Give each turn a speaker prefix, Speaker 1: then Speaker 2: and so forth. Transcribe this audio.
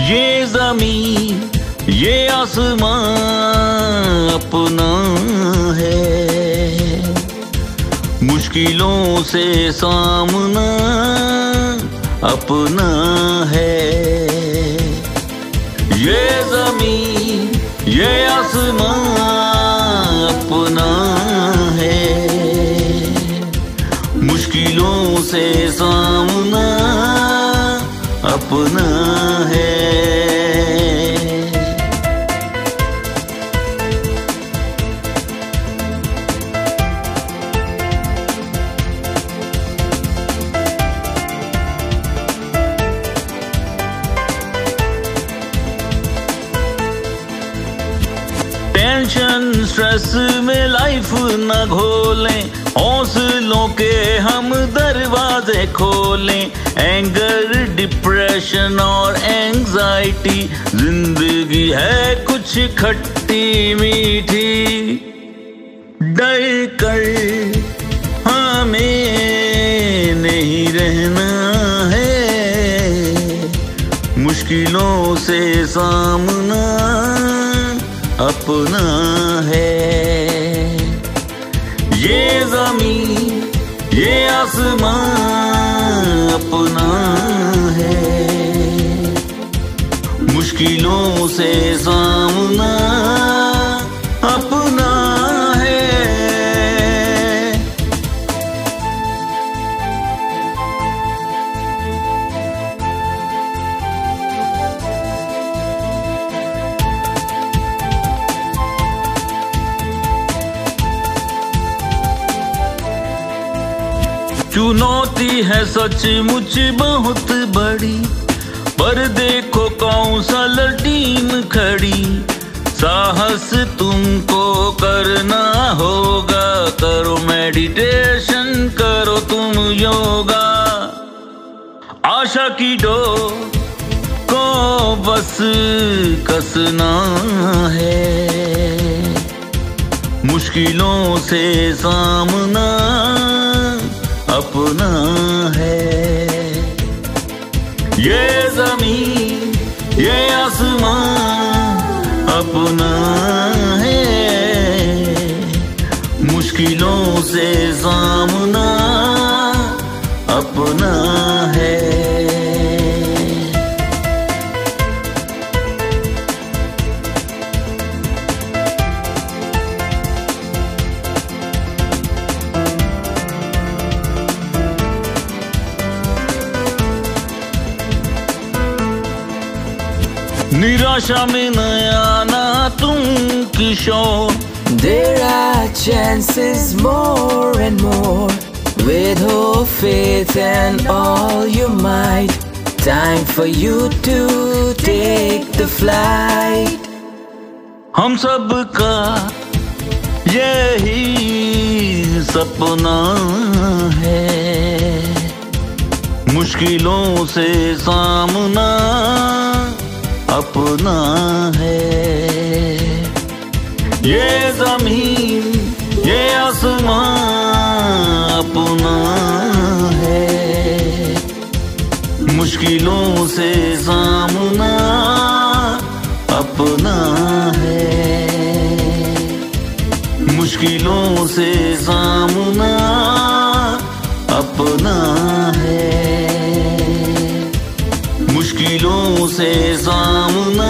Speaker 1: ये ज़मीन, ये आसमां अपना है। मुश्किलों से सामना अपना है। ये ज़मीन, ये आसमां अपना है। मुश्किलों से सामना अपना है। टेंशन स्ट्रेस में लाइफ न घोलें। हौसलों के हम दरवाजे खोलें। एंगर डिप्रेशन और एंजाइटी ज़िंदगी है कुछ खट्टी मीठी। डर कर हमें नहीं रहना है। मुश्किलों से सामना अपना है। ये ज़मीन ये आसमान अपना है। मुश्किलों से सामना चुनौती है सच सचमुच बहुत बड़ी। पर देखो काउंसलर टीम खड़ी। साहस तुमको करना होगा। करो मेडिटेशन करो तुम योगा। आशा की डो को बस कसना है। मुश्किलों से सामना अपना है। ये ज़मीन ये आसमान अपना है। मुश्किलों से सामना अपना है। निराशा में न आना तुम किशोर
Speaker 2: There are chances more and more with whole faith and all your might. Time for you to take the flight.
Speaker 1: हम सब का यही सपना है मुश्किलों से सामना अपना है। ये ज़मीन, ये आसमां अपना है। मुश्किलों से सामना अपना है। मुश्किलों से सामना मुश्किलों से सामना